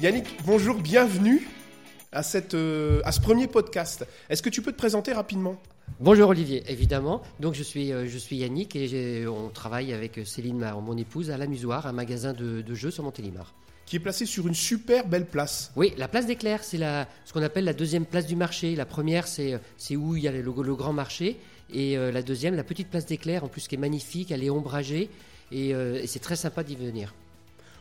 Yannick, bonjour, bienvenue à, cette, euh, à ce premier podcast. Est-ce que tu peux te présenter rapidement? Bonjour Olivier, évidemment. Donc je suis, euh, je suis Yannick et on travaille avec Céline, ma- mon épouse, à l'Amusoir, un magasin de, de jeux sur Montélimar. Qui est placé sur une super belle place. Oui, la place des Clercs, c'est la, ce qu'on appelle la deuxième place du marché. La première, c'est, c'est où il y a le, le grand marché. Et euh, la deuxième, la petite place des Clercs, en plus qui est magnifique, elle est ombragée. Et, euh, et c'est très sympa d'y venir.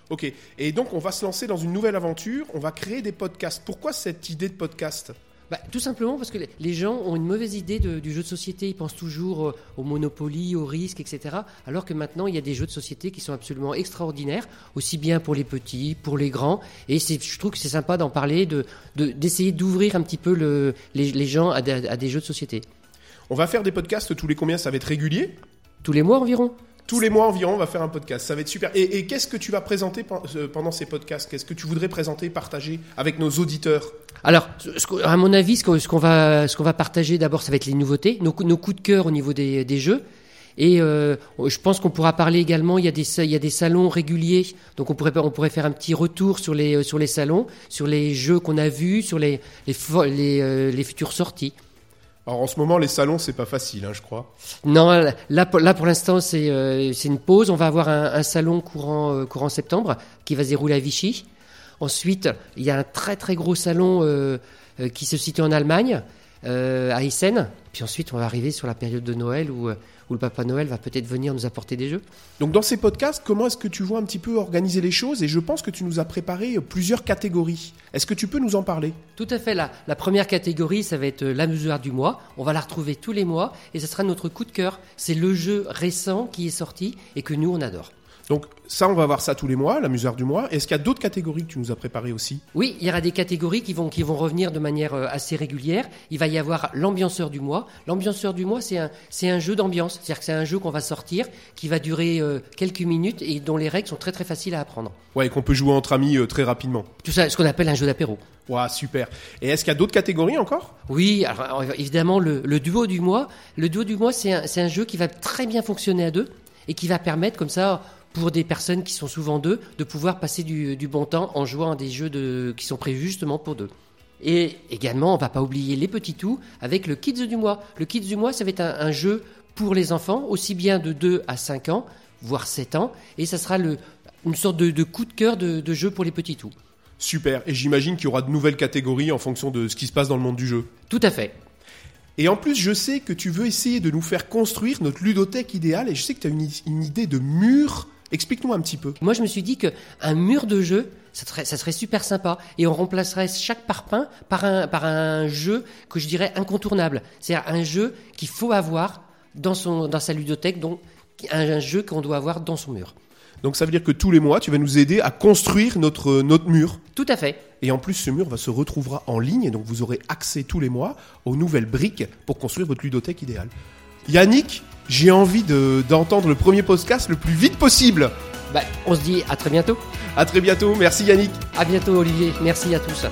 Ok, et donc on va se lancer dans une nouvelle aventure, on va créer des podcasts. Pourquoi cette idée de podcast? Bah, tout simplement parce que les- gens ont une mauvaise idée de- du jeu de société. Ils pensent toujours euh, au Monopoly, au risque, etc. Alors que maintenant, il y a des jeux de société qui sont absolument extraordinaires, aussi bien pour les petits, pour les grands. Et je trouve que c'est sympa d'en parler, de- de- d'essayer d'ouvrir un petit peu le- les, les gens à des- à des jeux de société. On va faire des podcasts tous les combien? Ça va être régulier? Tous les mois environ Tous les mois environ, on va faire un podcast. Ça va être super. Et, qu'est-ce que tu vas présenter euh, pendant ces podcasts? Qu'est-ce que tu voudrais présenter, partager avec nos auditeurs? Alors, à mon avis, ce qu'on va, ce qu'on va partager d'abord, ça va être les nouveautés, nos, cou- nos coups de cœur au niveau des, jeux. Et euh, je pense qu'on pourra parler également, il y, a des, il y a des salons réguliers, donc on pourrait, on pourrait faire un petit retour sur les, euh, sur les salons, sur les jeux qu'on a vus, sur les, les, les futures sorties. Alors en ce moment, les salons, c'est pas facile, hein, je crois. Non, là là, pour l'instant, c'est euh, c'est une pause. On va avoir un, salon courant, euh, courant septembre qui va se dérouler à Vichy. Ensuite, il y a un très très gros salon euh, qui se situe en Allemagne, euh, à Essen. Puis ensuite, on va arriver sur la période de Noël où, euh, où le Papa Noël va peut-être venir nous apporter des jeux. Donc dans ces podcasts, comment est-ce que tu vois un petit peu organiser les choses? Et je pense que tu nous as préparé euh, plusieurs catégories. Est-ce que tu peux nous en parler? Tout à fait. La, la première catégorie, ça va être euh, la mesure du mois. On va la retrouver tous les mois et ce sera notre coup de cœur. C'est le jeu récent qui est sorti et que nous, on adore. Donc ça, on va voir ça tous les mois, l'amuseur du mois. Est-ce qu'il y a d'autres catégories que tu nous as préparées aussi? Oui, il y aura des catégories qui vont, qui vont revenir de manière euh, assez régulière. Il va y avoir l'ambianceur du mois. L'ambianceur du mois, c'est un, c'est un jeu d'ambiance. C'est-à-dire que c'est un jeu qu'on va sortir, qui va durer euh, quelques minutes et dont les règles sont très très faciles à apprendre. Ouais, et qu'on peut jouer entre amis euh, très rapidement. Tout ça, ce qu'on appelle un jeu d'apéro. Ouah, super. Et est-ce qu'il y a d'autres catégories encore? Oui, alors, évidemment, le, le duo du mois. Le duo du mois, c'est un, c'est un jeu qui va très bien fonctionner à deux et qui va permettre, comme ça, pour des personnes qui sont souvent deux, de pouvoir passer du, du bon temps en jouant à des jeux de, qui sont prévus justement pour deux. Et également, on va pas oublier les petits tout avec le Kids du mois. Le Kids du mois, ça va être un, un jeu pour les enfants, aussi bien de 2 à 5 ans, voire 7 ans, et ça sera le, une sorte de, de coup de cœur de, de jeu pour les petits tout. Super. Et j'imagine qu'il y aura de nouvelles catégories en fonction de ce qui se passe dans le monde du jeu. Tout à fait. Et en plus, je sais que tu veux essayer de nous faire construire notre ludothèque idéale. Et je sais que tu as une idée de mur. Explique-nous un petit peu. Moi, je me suis dit que un mur de jeu, ça serait, ça serait super sympa. Et on remplacerait chaque parpaing par un, par un jeu que je dirais incontournable. C'est-à-dire un jeu qu'il faut avoir dans, son, dans sa ludothèque, donc un, un jeu qu'on doit avoir dans son mur. Donc ça veut dire que tous les mois, tu vas nous aider à construire notre, notre mur. Tout à fait. Et en plus, ce mur va se retrouvera en ligne. Et donc vous aurez accès tous les mois aux nouvelles briques pour construire votre ludothèque idéale. Yannick, j'ai envie de- d'entendre le premier podcast le plus vite possible. Bah, on se dit à très bientôt. À très bientôt. Merci Yannick. À bientôt, Olivier. Merci à tous.